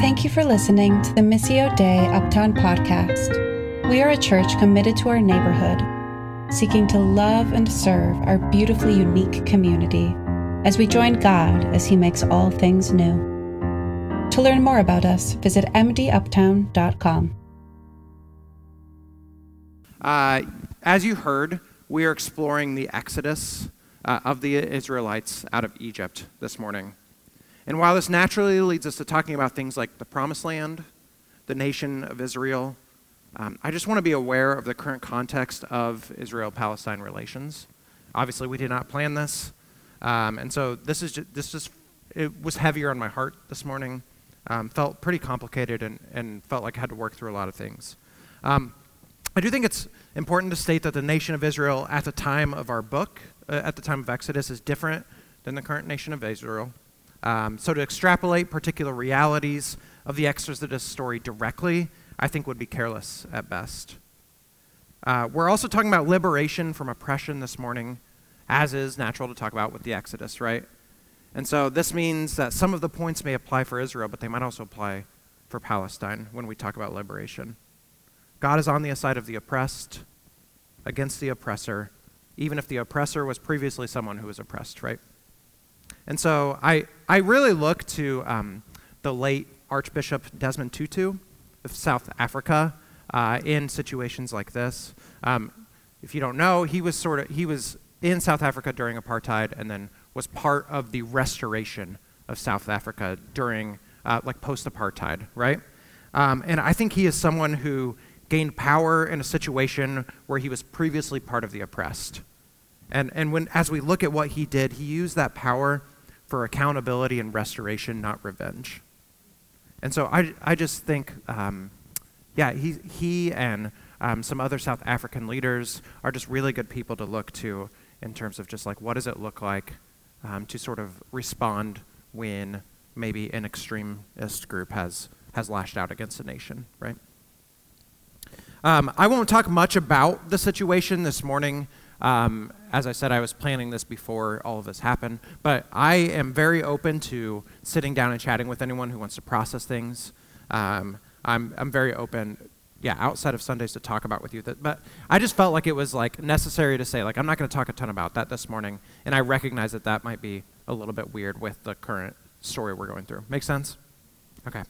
Thank you for listening to the Missio Dei Uptown podcast. We are a church committed to our neighborhood, seeking to love and serve our beautifully unique community as we join God as He makes all things new. To learn more about us, visit mduptown.com. Uh, as you heard, we are exploring the exodus uh, of the Israelites out of Egypt this morning. And while this naturally leads us to talking about things like the promised land, the nation of Israel, um, I just want to be aware of the current context of Israel Palestine relations. Obviously, we did not plan this. Um, and so this is just, this just, it was heavier on my heart this morning. Um, felt pretty complicated and, and felt like I had to work through a lot of things. Um, I do think it's important to state that the nation of Israel at the time of our book, uh, at the time of Exodus, is different than the current nation of Israel. Um, so to extrapolate particular realities of the Exodus story directly, I think would be careless at best. Uh, we're also talking about liberation from oppression this morning, as is natural to talk about with the Exodus, right? And so this means that some of the points may apply for Israel, but they might also apply for Palestine when we talk about liberation. God is on the side of the oppressed against the oppressor, even if the oppressor was previously someone who was oppressed, right? And so I, I really look to um, the late Archbishop Desmond Tutu of South Africa uh, in situations like this. Um, if you don't know, he was sort of he was in South Africa during apartheid, and then was part of the restoration of South Africa during uh, like post-apartheid, right? Um, and I think he is someone who gained power in a situation where he was previously part of the oppressed. And, and when, as we look at what he did, he used that power for accountability and restoration, not revenge. And so I, I just think, um, yeah, he, he and um, some other South African leaders are just really good people to look to in terms of just like what does it look like um, to sort of respond when maybe an extremist group has, has lashed out against a nation, right? Um, I won't talk much about the situation this morning. Um, as I said, I was planning this before all of this happened, but I am very open to sitting down and chatting with anyone who wants to process things. Um, I'm, I'm very open, yeah, outside of Sundays to talk about with you. That, but I just felt like it was like necessary to say, like, I'm not going to talk a ton about that this morning, and I recognize that that might be a little bit weird with the current story we're going through. Make sense? Okay.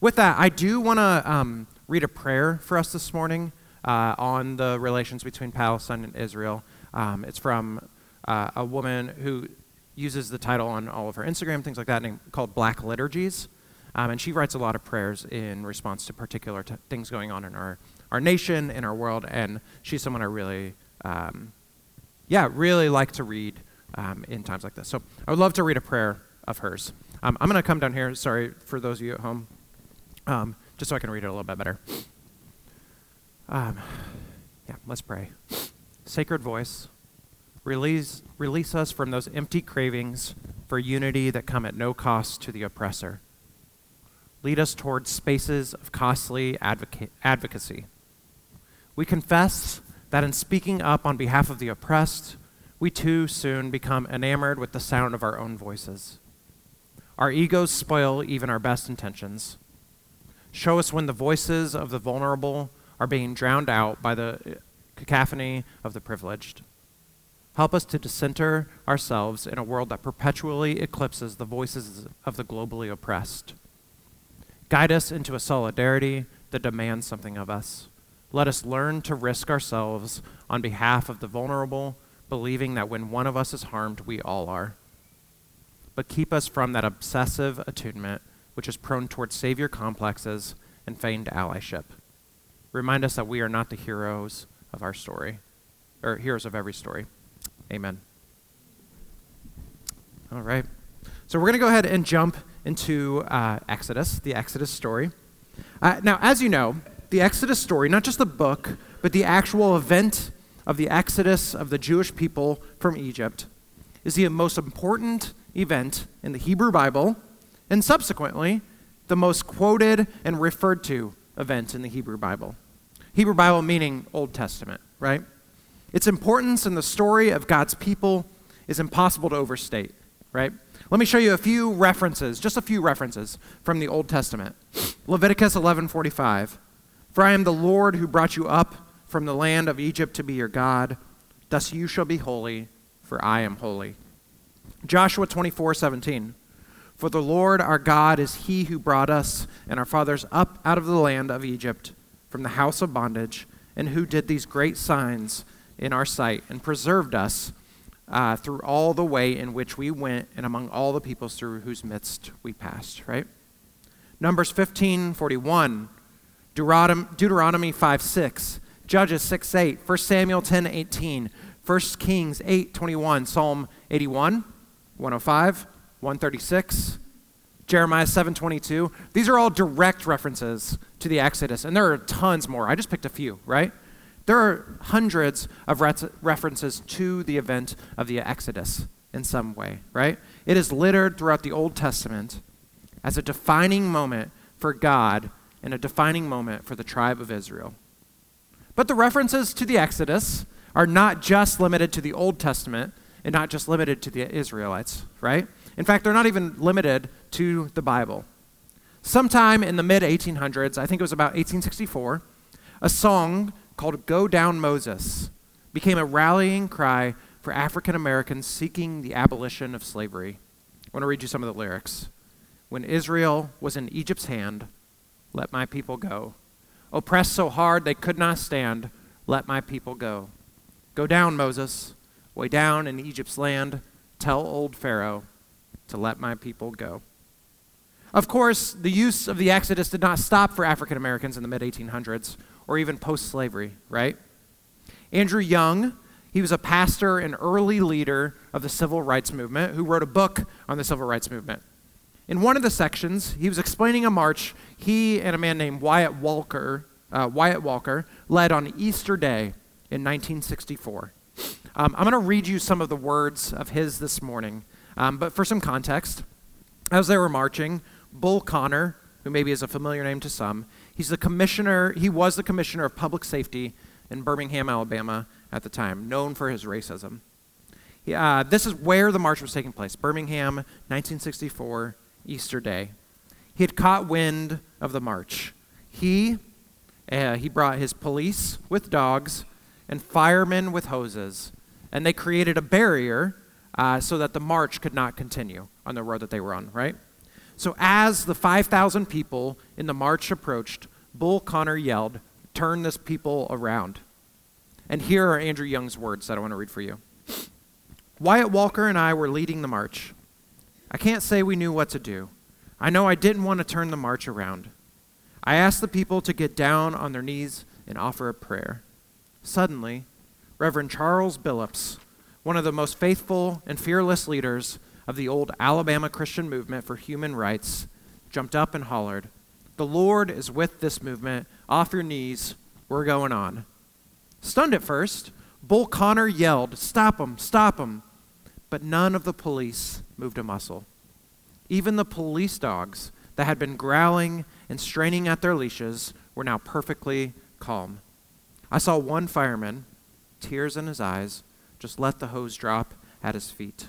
With that, I do want to um, read a prayer for us this morning uh, on the relations between Palestine and Israel. Um, it's from uh, a woman who uses the title on all of her Instagram, things like that, named, called Black Liturgies. Um, and she writes a lot of prayers in response to particular t- things going on in our, our nation, in our world. And she's someone I really, um, yeah, really like to read um, in times like this. So I would love to read a prayer of hers. Um, I'm going to come down here. Sorry for those of you at home. Um, just so I can read it a little bit better. Um, yeah, let's pray. Sacred voice, release, release us from those empty cravings for unity that come at no cost to the oppressor. Lead us towards spaces of costly advoca- advocacy. We confess that in speaking up on behalf of the oppressed, we too soon become enamored with the sound of our own voices. Our egos spoil even our best intentions. Show us when the voices of the vulnerable are being drowned out by the cacophony of the privileged. Help us to decenter ourselves in a world that perpetually eclipses the voices of the globally oppressed. Guide us into a solidarity that demands something of us. Let us learn to risk ourselves on behalf of the vulnerable, believing that when one of us is harmed, we all are. But keep us from that obsessive attunement which is prone towards savior complexes and feigned allyship. Remind us that we are not the heroes of our story, or heroes of every story. Amen. All right. So we're going to go ahead and jump into uh, Exodus, the Exodus story. Uh, now, as you know, the Exodus story, not just the book, but the actual event of the Exodus of the Jewish people from Egypt, is the most important event in the Hebrew Bible and subsequently, the most quoted and referred to event in the Hebrew Bible. Hebrew Bible meaning Old Testament, right? Its importance in the story of God's people is impossible to overstate, right? Let me show you a few references, just a few references from the Old Testament. Leviticus 11:45. For I am the Lord who brought you up from the land of Egypt to be your God. Thus you shall be holy, for I am holy. Joshua 24:17. For the Lord our God is he who brought us and our fathers up out of the land of Egypt from the house of bondage, and who did these great signs in our sight and preserved us uh, through all the way in which we went and among all the peoples through whose midst we passed, right? Numbers 15 41, Deuteronomy, Deuteronomy 5 6, Judges 6 8, 1 Samuel 10 18, 1 Kings 8 21, Psalm 81, 105, 136, Jeremiah 7:22. These are all direct references to the Exodus, and there are tons more. I just picked a few, right? There are hundreds of references to the event of the Exodus in some way, right? It is littered throughout the Old Testament as a defining moment for God and a defining moment for the tribe of Israel. But the references to the Exodus are not just limited to the Old Testament and not just limited to the Israelites, right? In fact, they're not even limited to the Bible. Sometime in the mid 1800s, I think it was about 1864, a song called Go Down Moses became a rallying cry for African Americans seeking the abolition of slavery. I want to read you some of the lyrics. When Israel was in Egypt's hand, let my people go. Oppressed so hard they could not stand, let my people go. Go down, Moses, way down in Egypt's land, tell old Pharaoh to let my people go. Of course, the use of the Exodus did not stop for African Americans in the mid 1800s or even post slavery, right? Andrew Young, he was a pastor and early leader of the civil rights movement who wrote a book on the civil rights movement. In one of the sections, he was explaining a march he and a man named Wyatt Walker, uh, Wyatt Walker led on Easter Day in 1964. Um, I'm going to read you some of the words of his this morning. Um, but for some context, as they were marching, Bull Connor, who maybe is a familiar name to some, He's the commissioner, he was the commissioner of public safety in Birmingham, Alabama at the time, known for his racism. uh, this is where the march was taking place Birmingham, 1964, Easter Day. He had caught wind of the march. He, uh, he brought his police with dogs and firemen with hoses, and they created a barrier uh, so that the march could not continue on the road that they were on, right? So as the 5,000 people in the march approached, Bull Connor yelled, Turn this people around. And here are Andrew Young's words that I want to read for you. Wyatt Walker and I were leading the march. I can't say we knew what to do. I know I didn't want to turn the march around. I asked the people to get down on their knees and offer a prayer. Suddenly, Reverend Charles Billups, one of the most faithful and fearless leaders of the old Alabama Christian movement for human rights jumped up and hollered, The Lord is with this movement. Off your knees. We're going on. Stunned at first, Bull Connor yelled, Stop him, stop him. But none of the police moved a muscle. Even the police dogs that had been growling and straining at their leashes were now perfectly calm. I saw one fireman, tears in his eyes, just let the hose drop at his feet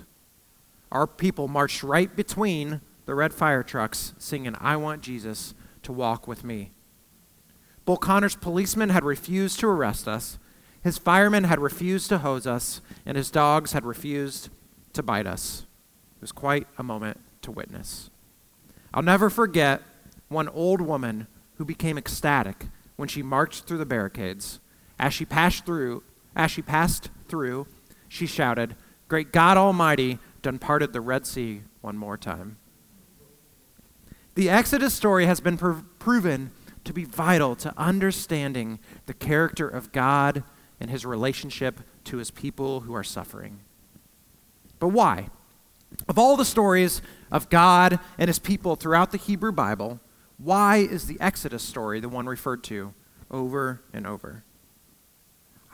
our people marched right between the red fire trucks singing, I want Jesus to walk with me. Bull Connor's policemen had refused to arrest us, his firemen had refused to hose us, and his dogs had refused to bite us. It was quite a moment to witness. I'll never forget one old woman who became ecstatic when she marched through the barricades. As she passed through, as she passed through, she shouted, "Great God Almighty, done parted the Red Sea one more time. The Exodus story has been pr- proven to be vital to understanding the character of God and his relationship to his people who are suffering. But why? Of all the stories of God and his people throughout the Hebrew Bible, why is the Exodus story the one referred to over and over?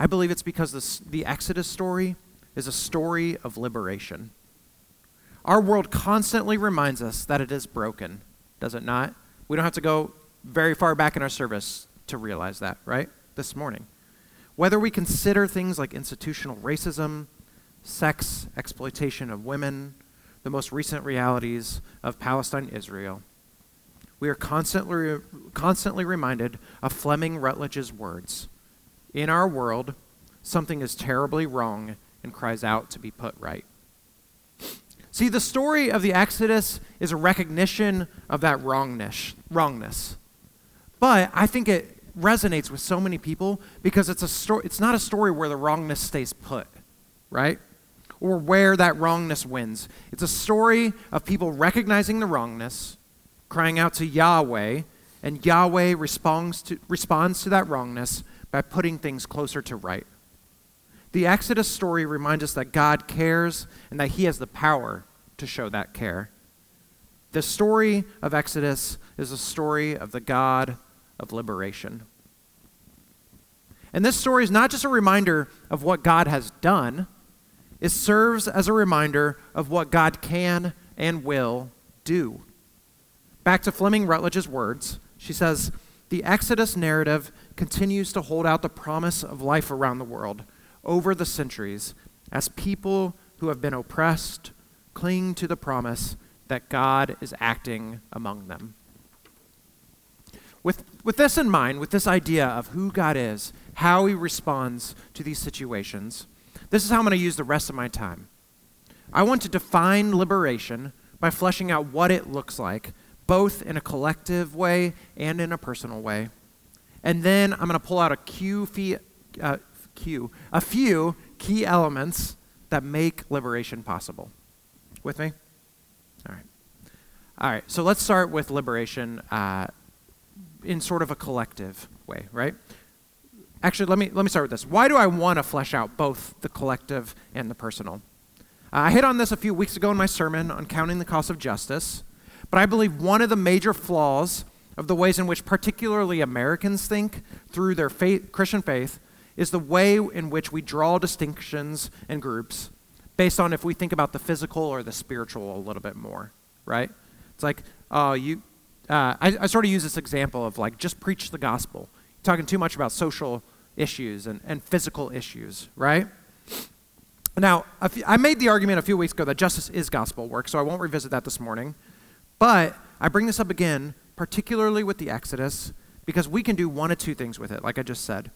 I believe it's because this, the Exodus story is a story of liberation. Our world constantly reminds us that it is broken, does it not? We don't have to go very far back in our service to realize that, right? This morning. Whether we consider things like institutional racism, sex, exploitation of women, the most recent realities of Palestine Israel, we are constantly, constantly reminded of Fleming Rutledge's words In our world, something is terribly wrong and cries out to be put right. See, the story of the Exodus is a recognition of that wrongness, wrongness. But I think it resonates with so many people because it's a story it's not a story where the wrongness stays put, right? Or where that wrongness wins. It's a story of people recognizing the wrongness, crying out to Yahweh, and Yahweh responds to, responds to that wrongness by putting things closer to right. The Exodus story reminds us that God cares and that He has the power to show that care. The story of Exodus is a story of the God of liberation. And this story is not just a reminder of what God has done, it serves as a reminder of what God can and will do. Back to Fleming Rutledge's words, she says, The Exodus narrative continues to hold out the promise of life around the world over the centuries as people who have been oppressed cling to the promise that God is acting among them. With, with this in mind, with this idea of who God is, how he responds to these situations, this is how I'm going to use the rest of my time. I want to define liberation by fleshing out what it looks like, both in a collective way and in a personal way. And then I'm going to pull out a few, uh, a few key elements that make liberation possible. With me? All right. All right, so let's start with liberation uh, in sort of a collective way, right? Actually, let me, let me start with this. Why do I want to flesh out both the collective and the personal? Uh, I hit on this a few weeks ago in my sermon on counting the cost of justice, but I believe one of the major flaws of the ways in which particularly Americans think through their faith, Christian faith is the way in which we draw distinctions and groups based on if we think about the physical or the spiritual a little bit more, right? It's like, oh, you, uh, I, I, sort of use this example of like, just preach the gospel. You're talking too much about social issues and, and physical issues, right? Now, I made the argument a few weeks ago that justice is gospel work, so I won't revisit that this morning. But I bring this up again, particularly with the Exodus, because we can do one of two things with it, like I just said.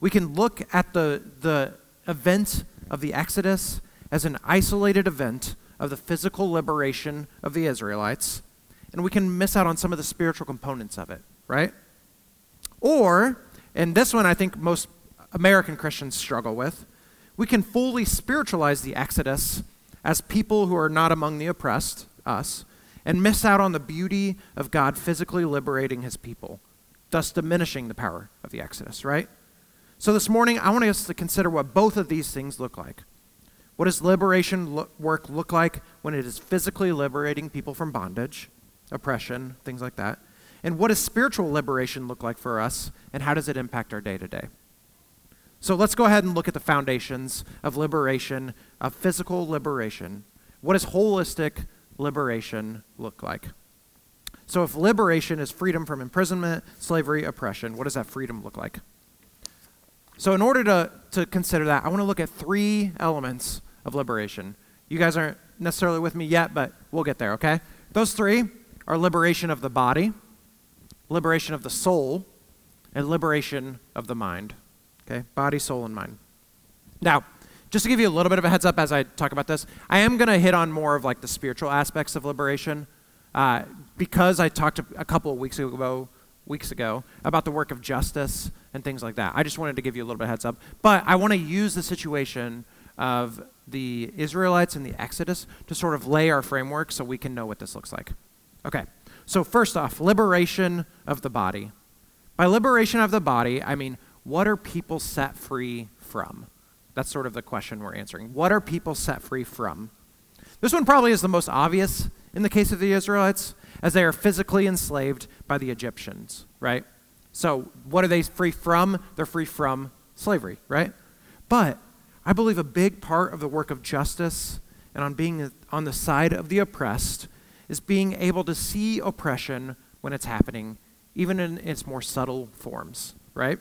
We can look at the, the event of the Exodus as an isolated event of the physical liberation of the Israelites, and we can miss out on some of the spiritual components of it, right? Or, and this one I think most American Christians struggle with, we can fully spiritualize the Exodus as people who are not among the oppressed, us, and miss out on the beauty of God physically liberating his people, thus diminishing the power of the Exodus, right? So this morning, I want us to consider what both of these things look like. What does liberation work look like when it is physically liberating people from bondage, oppression, things like that? And what does spiritual liberation look like for us, and how does it impact our day to day? So let's go ahead and look at the foundations of liberation, of physical liberation. What does holistic liberation look like? So, if liberation is freedom from imprisonment, slavery, oppression, what does that freedom look like? So, in order to, to consider that, I want to look at three elements of liberation. You guys aren't necessarily with me yet, but we'll get there, okay? Those three are liberation of the body, liberation of the soul, and liberation of the mind. Okay? Body, soul, and mind. Now, just to give you a little bit of a heads up as I talk about this, I am going to hit on more of like the spiritual aspects of liberation uh, because I talked a couple of weeks ago, weeks ago about the work of justice and things like that. I just wanted to give you a little bit of heads up. But I want to use the situation of the Israelites in the Exodus to sort of lay our framework so we can know what this looks like. Okay, so first off, liberation of the body. By liberation of the body, I mean, what are people set free from? That's sort of the question we're answering. What are people set free from? This one probably is the most obvious in the case of the Israelites, as they are physically enslaved by the Egyptians, right? So, what are they free from? They're free from slavery, right? But I believe a big part of the work of justice and on being on the side of the oppressed is being able to see oppression when it's happening, even in its more subtle forms, right?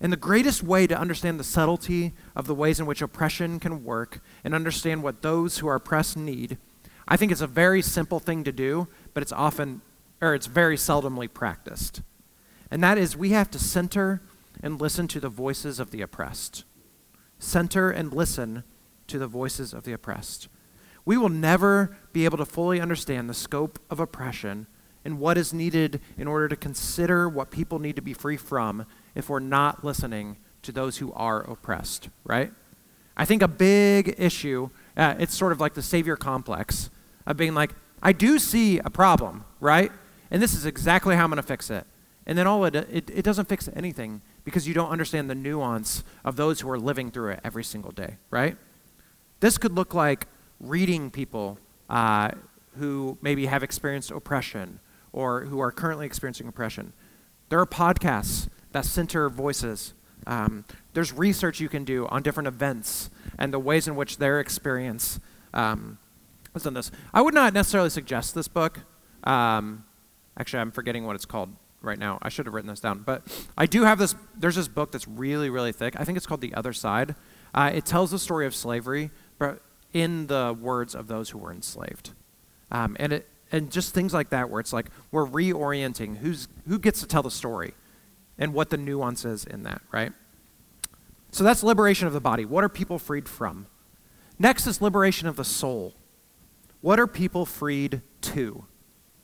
And the greatest way to understand the subtlety of the ways in which oppression can work and understand what those who are oppressed need, I think it's a very simple thing to do, but it's often, or it's very seldomly practiced. And that is we have to center and listen to the voices of the oppressed. Center and listen to the voices of the oppressed. We will never be able to fully understand the scope of oppression and what is needed in order to consider what people need to be free from if we're not listening to those who are oppressed, right? I think a big issue, uh, it's sort of like the savior complex of being like, I do see a problem, right? And this is exactly how I'm going to fix it. And then all it, it, it doesn't fix anything because you don't understand the nuance of those who are living through it every single day, right? This could look like reading people uh, who maybe have experienced oppression or who are currently experiencing oppression. There are podcasts that center voices. Um, there's research you can do on different events and the ways in which their experience um, has done this. I would not necessarily suggest this book. Um, actually, I'm forgetting what it's called right now. I should have written this down. But I do have this, there's this book that's really, really thick. I think it's called The Other Side. Uh, it tells the story of slavery, but in the words of those who were enslaved. Um, and it, and just things like that where it's like we're reorienting who's who gets to tell the story and what the nuance is in that right? So that's liberation of the body. What are people freed from? Next is liberation of the soul. What are people freed to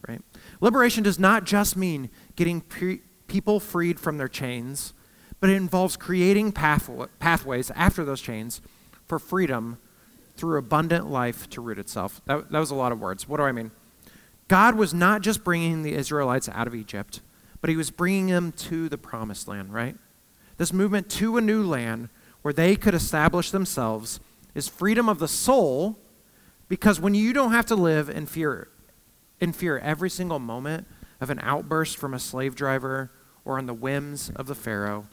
right? Liberation does not just mean getting pre- people freed from their chains but it involves creating pathw- pathways after those chains for freedom through abundant life to root itself. That, that was a lot of words. What do i mean? God was not just bringing the Israelites out of Egypt, but he was bringing them to the promised land, right? This movement to a new land where they could establish themselves is freedom of the soul because when you don't have to live in fear in fear every single moment of an outburst from a slave driver or on the whims of the pharaoh,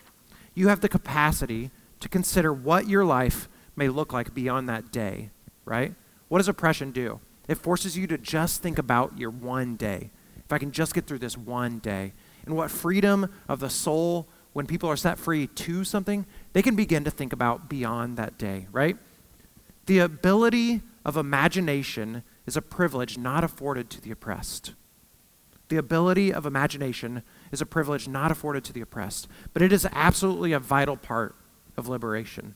you have the capacity to consider what your life may look like beyond that day, right? What does oppression do? It forces you to just think about your one day. If I can just get through this one day. And what freedom of the soul, when people are set free to something, they can begin to think about beyond that day, right? The ability of imagination is a privilege not afforded to the oppressed. The ability of imagination is a privilege not afforded to the oppressed, but it is absolutely a vital part of liberation.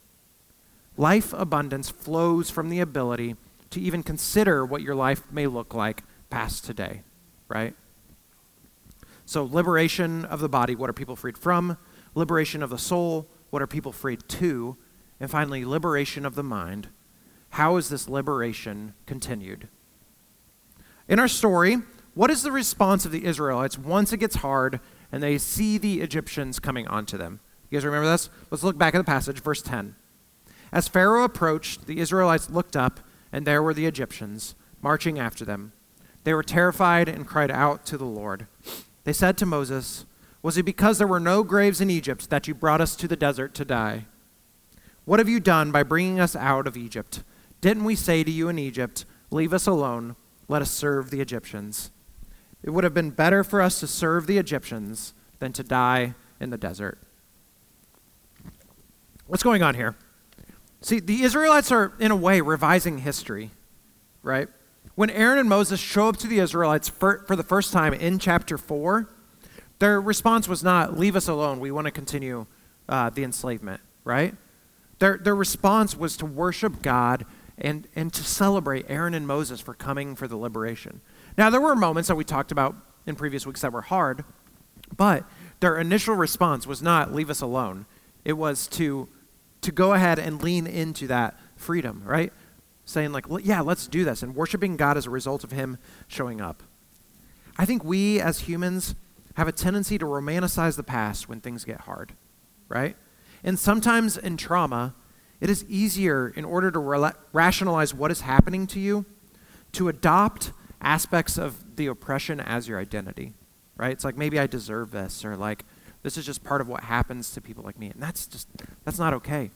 Life abundance flows from the ability to even consider what your life may look like past today, right? So, liberation of the body, what are people freed from? Liberation of the soul, what are people freed to? And finally, liberation of the mind. How is this liberation continued? In our story, what is the response of the Israelites once it gets hard and they see the Egyptians coming onto them? You guys remember this? Let's look back at the passage, verse 10. As Pharaoh approached, the Israelites looked up and there were the Egyptians marching after them. They were terrified and cried out to the Lord. They said to Moses, Was it because there were no graves in Egypt that you brought us to the desert to die? What have you done by bringing us out of Egypt? Didn't we say to you in Egypt, Leave us alone, let us serve the Egyptians? It would have been better for us to serve the Egyptians than to die in the desert. What's going on here? See, the Israelites are, in a way, revising history, right? When Aaron and Moses show up to the Israelites for, for the first time in chapter 4, their response was not, Leave us alone, we want to continue uh, the enslavement, right? Their, their response was to worship God and, and to celebrate Aaron and Moses for coming for the liberation. Now, there were moments that we talked about in previous weeks that were hard, but their initial response was not, Leave us alone. It was to to go ahead and lean into that freedom, right? Saying, like, yeah, let's do this, and worshiping God as a result of Him showing up. I think we as humans have a tendency to romanticize the past when things get hard, right? And sometimes in trauma, it is easier, in order to rationalize what is happening to you, to adopt aspects of the oppression as your identity, right? It's like maybe I deserve this, or like this is just part of what happens to people like me. And that's just, that's not okay.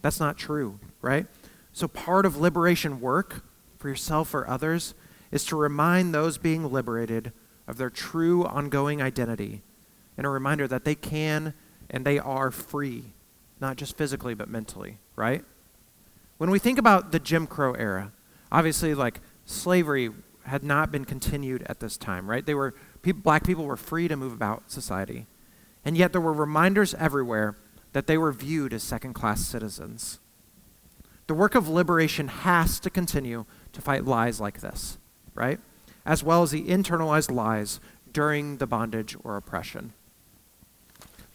That's not true, right? So part of liberation work for yourself or others is to remind those being liberated of their true ongoing identity and a reminder that they can and they are free, not just physically, but mentally, right? When we think about the Jim Crow era, obviously, like, slavery had not been continued at this time, right? They were, black people were free to move about society. And yet there were reminders everywhere that they were viewed as second class citizens. The work of liberation has to continue to fight lies like this, right? As well as the internalized lies during the bondage or oppression.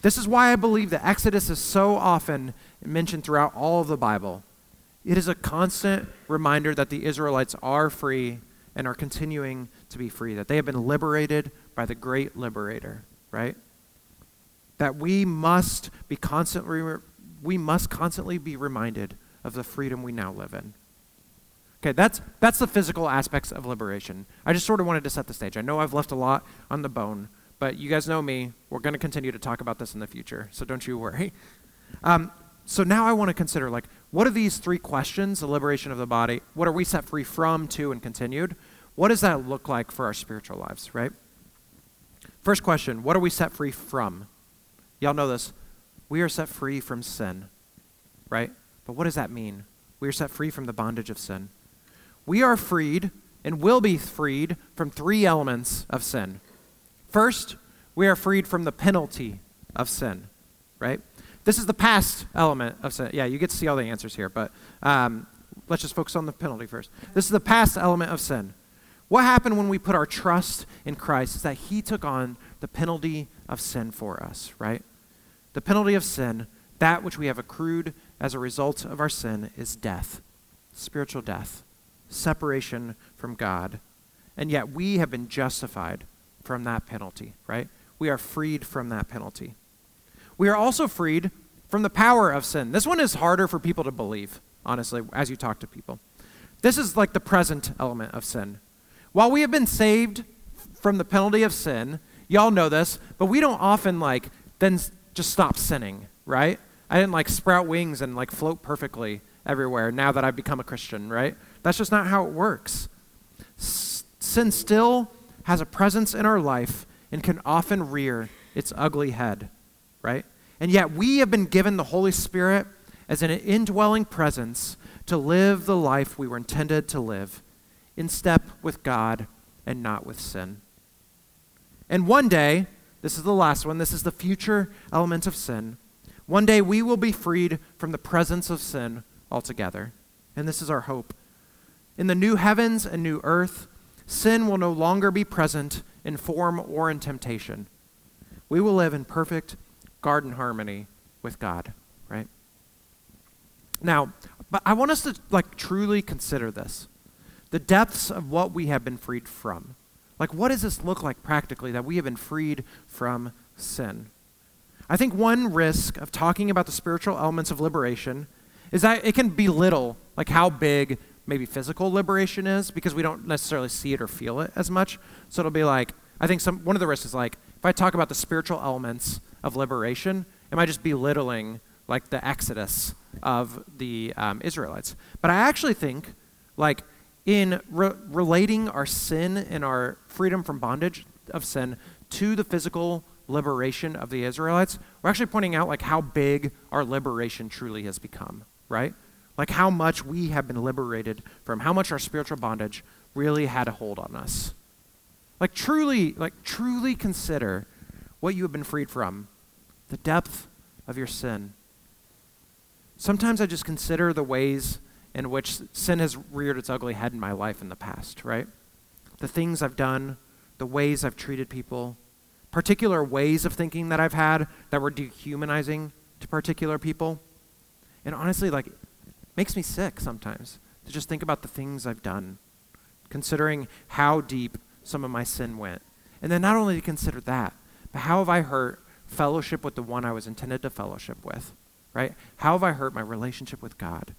This is why I believe that Exodus is so often mentioned throughout all of the Bible. It is a constant reminder that the Israelites are free and are continuing to be free, that they have been liberated by the great liberator, right? That we must be constantly we must constantly be reminded of the freedom we now live in. Okay, that's that's the physical aspects of liberation. I just sort of wanted to set the stage. I know I've left a lot on the bone, but you guys know me. We're going to continue to talk about this in the future, so don't you worry. Um, so now I want to consider like what are these three questions: the liberation of the body, what are we set free from, to, and continued? What does that look like for our spiritual lives, right? First question What are we set free from? Y'all know this. We are set free from sin, right? But what does that mean? We are set free from the bondage of sin. We are freed and will be freed from three elements of sin. First, we are freed from the penalty of sin, right? This is the past element of sin. Yeah, you get to see all the answers here, but um, let's just focus on the penalty first. This is the past element of sin. What happened when we put our trust in Christ is that he took on the penalty of sin for us, right? The penalty of sin, that which we have accrued as a result of our sin, is death, spiritual death, separation from God. And yet we have been justified from that penalty, right? We are freed from that penalty. We are also freed from the power of sin. This one is harder for people to believe, honestly, as you talk to people. This is like the present element of sin. While we have been saved from the penalty of sin, y'all know this, but we don't often like then just stop sinning, right? I didn't like sprout wings and like float perfectly everywhere now that I've become a Christian, right? That's just not how it works. Sin still has a presence in our life and can often rear its ugly head, right? And yet we have been given the Holy Spirit as an indwelling presence to live the life we were intended to live in step with God and not with sin. And one day, this is the last one, this is the future element of sin. One day we will be freed from the presence of sin altogether. And this is our hope. In the new heavens and new earth, sin will no longer be present in form or in temptation. We will live in perfect garden harmony with God, right? Now, but I want us to like truly consider this the depths of what we have been freed from. Like, what does this look like practically that we have been freed from sin? I think one risk of talking about the spiritual elements of liberation is that it can belittle like how big maybe physical liberation is because we don't necessarily see it or feel it as much. So it'll be like I think some one of the risks is like if I talk about the spiritual elements of liberation, am I just belittling like the exodus of the um, Israelites? But I actually think like in re- relating our sin and our freedom from bondage of sin to the physical liberation of the Israelites, we're actually pointing out like how big our liberation truly has become, right? Like how much we have been liberated from, how much our spiritual bondage really had a hold on us. Like truly, like truly consider what you have been freed from, the depth of your sin. Sometimes I just consider the ways in which sin has reared its ugly head in my life in the past, right? The things I've done, the ways I've treated people, particular ways of thinking that I've had that were dehumanizing to particular people. And honestly, like, makes me sick sometimes to just think about the things I've done, considering how deep some of my sin went. And then not only to consider that, but how have I hurt fellowship with the one I was intended to fellowship with, right? How have I hurt my relationship with God?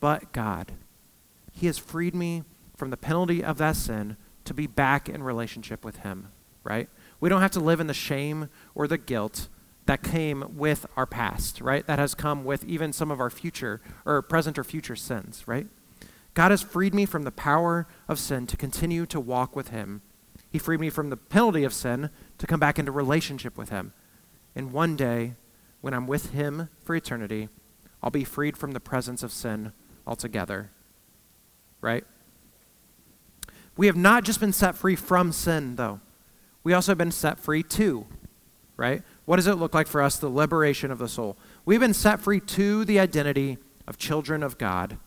but God. He has freed me from the penalty of that sin to be back in relationship with Him, right? We don't have to live in the shame or the guilt that came with our past, right? That has come with even some of our future or present or future sins, right? God has freed me from the power of sin to continue to walk with Him. He freed me from the penalty of sin to come back into relationship with Him. And one day, when I'm with Him for eternity, I'll be freed from the presence of sin altogether. Right? We have not just been set free from sin, though. We also have been set free to, right? What does it look like for us, the liberation of the soul? We've been set free to the identity of children of God.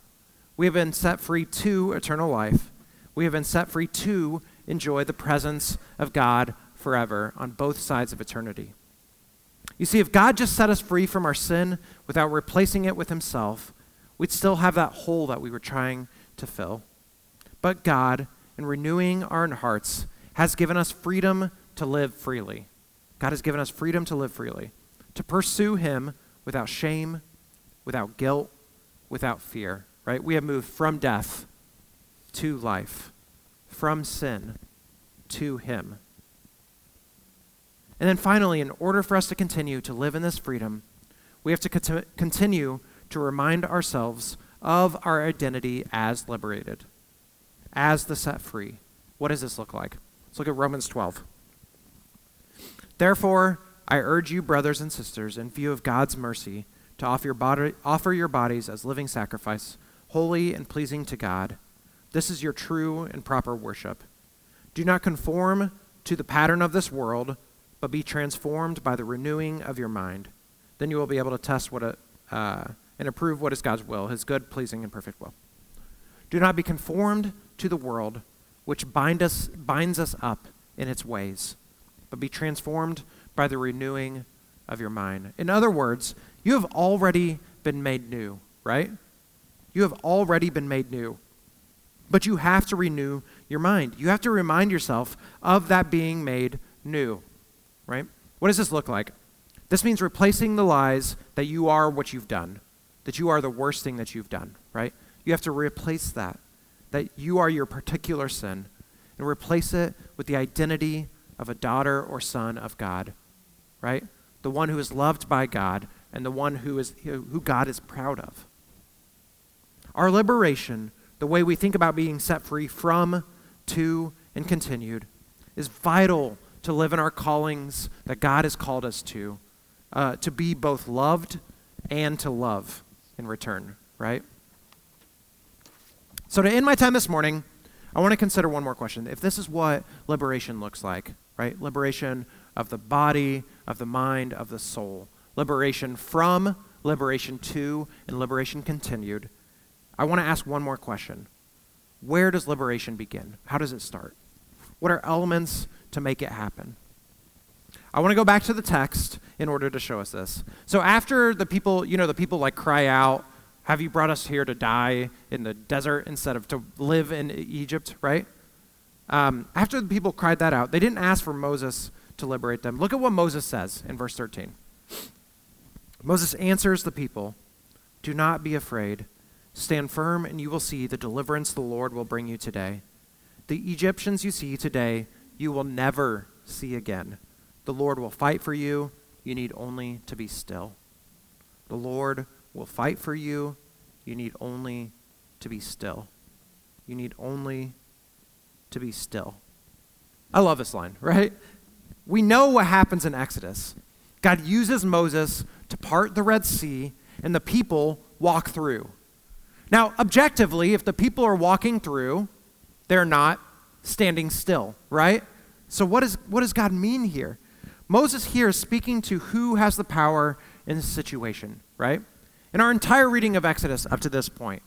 We have been set free to eternal life. We have been set free to enjoy the presence of God forever on both sides of eternity. You see, if God just set us free from our sin without replacing it with Himself, we'd still have that hole that we were trying to fill. But God, in renewing our hearts, has given us freedom to live freely. God has given us freedom to live freely, to pursue Him without shame, without guilt, without fear, right? We have moved from death to life, from sin to Him. And then finally, in order for us to continue to live in this freedom, we have to cont- continue to remind ourselves of our identity as liberated, as the set free. What does this look like? Let's look at Romans 12. Therefore, I urge you, brothers and sisters, in view of God's mercy, to offer your, body, offer your bodies as living sacrifice, holy and pleasing to God. This is your true and proper worship. Do not conform to the pattern of this world but be transformed by the renewing of your mind. Then you will be able to test what a, uh, and approve what is God's will, his good, pleasing, and perfect will. Do not be conformed to the world, which bind us, binds us up in its ways, but be transformed by the renewing of your mind. In other words, you have already been made new, right? You have already been made new. But you have to renew your mind. You have to remind yourself of that being made new right? What does this look like? This means replacing the lies that you are what you've done, that you are the worst thing that you've done, right? You have to replace that, that you are your particular sin, and replace it with the identity of a daughter or son of God, right? The one who is loved by God and the one who, is, who God is proud of. Our liberation, the way we think about being set free from, to, and continued, is vital to live in our callings that God has called us to, uh, to be both loved and to love in return, right? So, to end my time this morning, I want to consider one more question. If this is what liberation looks like, right? Liberation of the body, of the mind, of the soul. Liberation from, liberation to, and liberation continued. I want to ask one more question. Where does liberation begin? How does it start? What are elements to make it happen. I want to go back to the text in order to show us this. So after the people, you know, the people like cry out, have you brought us here to die in the desert instead of to live in Egypt, right? Um, after the people cried that out, they didn't ask for Moses to liberate them. Look at what Moses says in verse 13. Moses answers the people Do not be afraid. Stand firm, and you will see the deliverance the Lord will bring you today. The Egyptians you see today you will never see again. The Lord will fight for you. You need only to be still. The Lord will fight for you. You need only to be still. You need only to be still. I love this line, right? We know what happens in Exodus. God uses Moses to part the Red Sea, and the people walk through. Now, objectively, if the people are walking through, they're not standing still, right? So, what, is, what does God mean here? Moses here is speaking to who has the power in this situation, right? In our entire reading of Exodus up to this point,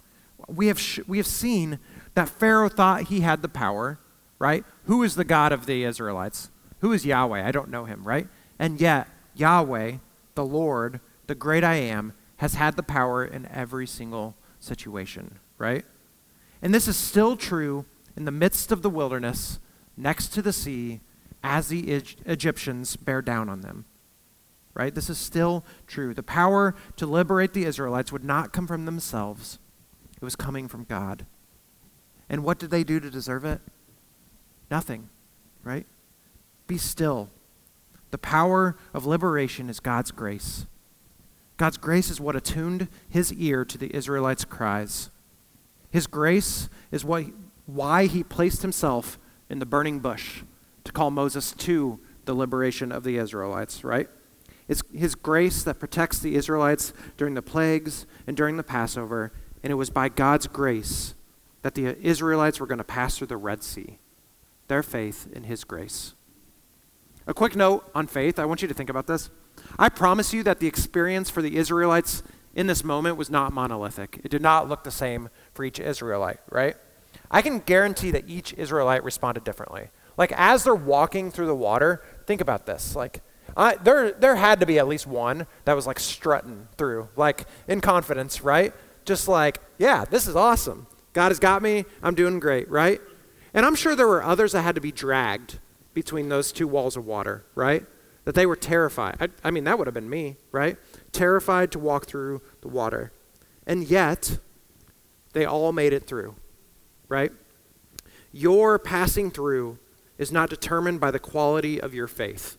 we have, sh- we have seen that Pharaoh thought he had the power, right? Who is the God of the Israelites? Who is Yahweh? I don't know him, right? And yet, Yahweh, the Lord, the great I am, has had the power in every single situation, right? And this is still true in the midst of the wilderness, next to the sea, as the Egyptians bear down on them. Right? This is still true. The power to liberate the Israelites would not come from themselves, it was coming from God. And what did they do to deserve it? Nothing, right? Be still. The power of liberation is God's grace. God's grace is what attuned his ear to the Israelites' cries. His grace is what why he placed himself in the burning bush to call Moses to the liberation of the Israelites, right? It's his grace that protects the Israelites during the plagues and during the Passover, and it was by God's grace that the Israelites were going to pass through the Red Sea, their faith in his grace. A quick note on faith I want you to think about this. I promise you that the experience for the Israelites in this moment was not monolithic. It did not look the same for each Israelite, right? I can guarantee that each Israelite responded differently. Like as they're walking through the water, think about this. Like I, there, there had to be at least one that was like strutting through, like in confidence, right? Just like, yeah, this is awesome. God has got me. I'm doing great, right? And I'm sure there were others that had to be dragged between those two walls of water, right? That they were terrified. I, I mean, that would have been me, right? Terrified to walk through the water. And yet, they all made it through, right? Your passing through is not determined by the quality of your faith.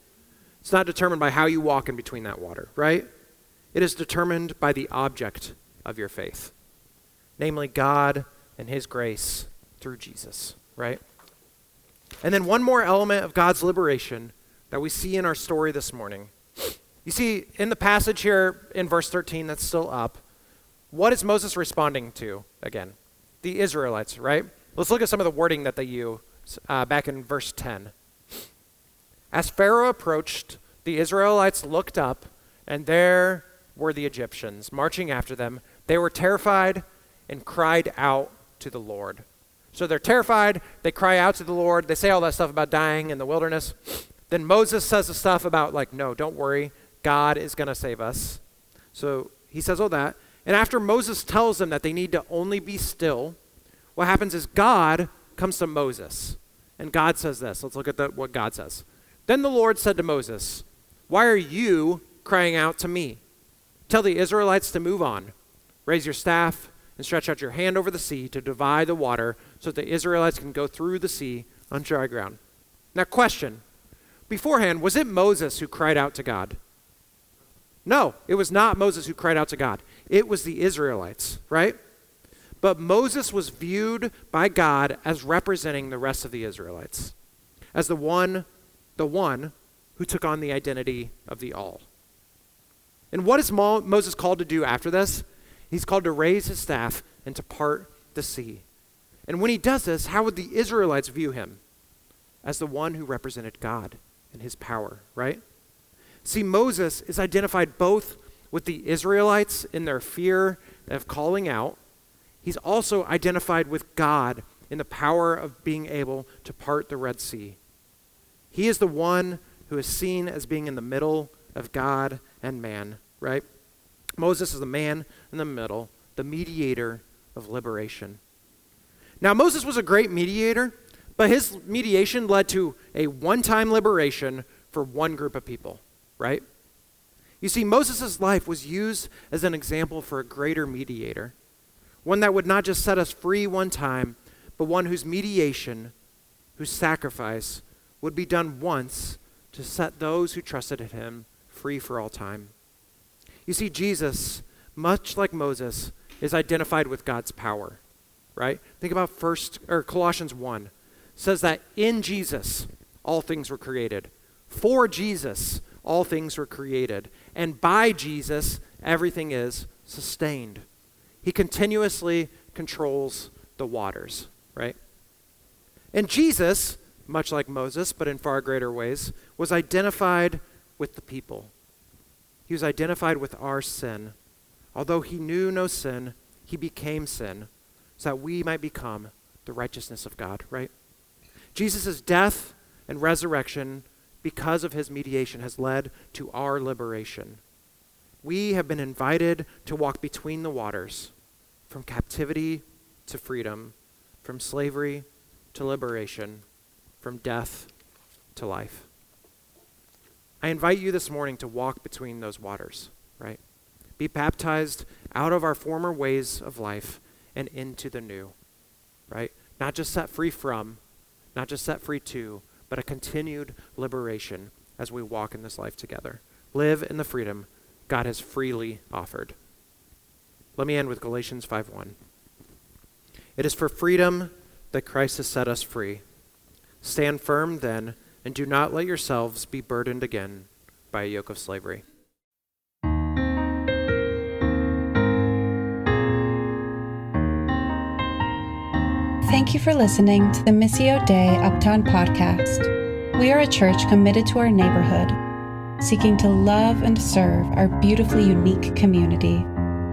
It's not determined by how you walk in between that water, right? It is determined by the object of your faith, namely God and His grace through Jesus, right? And then one more element of God's liberation that we see in our story this morning. You see, in the passage here in verse 13 that's still up, what is Moses responding to again? The Israelites, right? Let's look at some of the wording that they use uh, back in verse 10. As Pharaoh approached, the Israelites looked up, and there were the Egyptians marching after them. They were terrified and cried out to the Lord. So they're terrified. They cry out to the Lord. They say all that stuff about dying in the wilderness. Then Moses says the stuff about, like, no, don't worry. God is going to save us. So he says all that. And after Moses tells them that they need to only be still, what happens is God comes to Moses. And God says this. Let's look at the, what God says. Then the Lord said to Moses, Why are you crying out to me? Tell the Israelites to move on. Raise your staff and stretch out your hand over the sea to divide the water so that the Israelites can go through the sea on dry ground. Now, question. Beforehand, was it Moses who cried out to God? No, it was not Moses who cried out to God. It was the Israelites, right? But Moses was viewed by God as representing the rest of the Israelites, as the one, the one who took on the identity of the all. And what is Mo- Moses called to do after this? He's called to raise his staff and to part the sea. And when he does this, how would the Israelites view him? As the one who represented God and his power, right? See, Moses is identified both with the Israelites in their fear of calling out, he's also identified with God in the power of being able to part the Red Sea. He is the one who is seen as being in the middle of God and man, right? Moses is the man in the middle, the mediator of liberation. Now, Moses was a great mediator, but his mediation led to a one time liberation for one group of people, right? You see, Moses' life was used as an example for a greater mediator, one that would not just set us free one time, but one whose mediation, whose sacrifice, would be done once to set those who trusted in him free for all time. You see, Jesus, much like Moses, is identified with God's power, right? Think about first or Colossians 1 says that in Jesus all things were created. For Jesus all things were created, and by Jesus everything is sustained. He continuously controls the waters, right? And Jesus, much like Moses, but in far greater ways, was identified with the people. He was identified with our sin. Although he knew no sin, he became sin so that we might become the righteousness of God, right? Jesus' death and resurrection, because of his mediation, has led to our liberation. We have been invited to walk between the waters, from captivity to freedom, from slavery to liberation, from death to life. I invite you this morning to walk between those waters, right? Be baptized out of our former ways of life and into the new, right? Not just set free from, not just set free to, but a continued liberation as we walk in this life together. Live in the freedom God has freely offered. Let me end with Galatians 5:1. It is for freedom that Christ has set us free. Stand firm then and do not let yourselves be burdened again by a yoke of slavery. Thank you for listening to the Missio Dei Uptown podcast. We are a church committed to our neighborhood, seeking to love and serve our beautifully unique community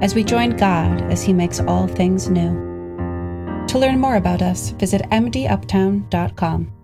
as we join God as He makes all things new. To learn more about us, visit mduptown.com.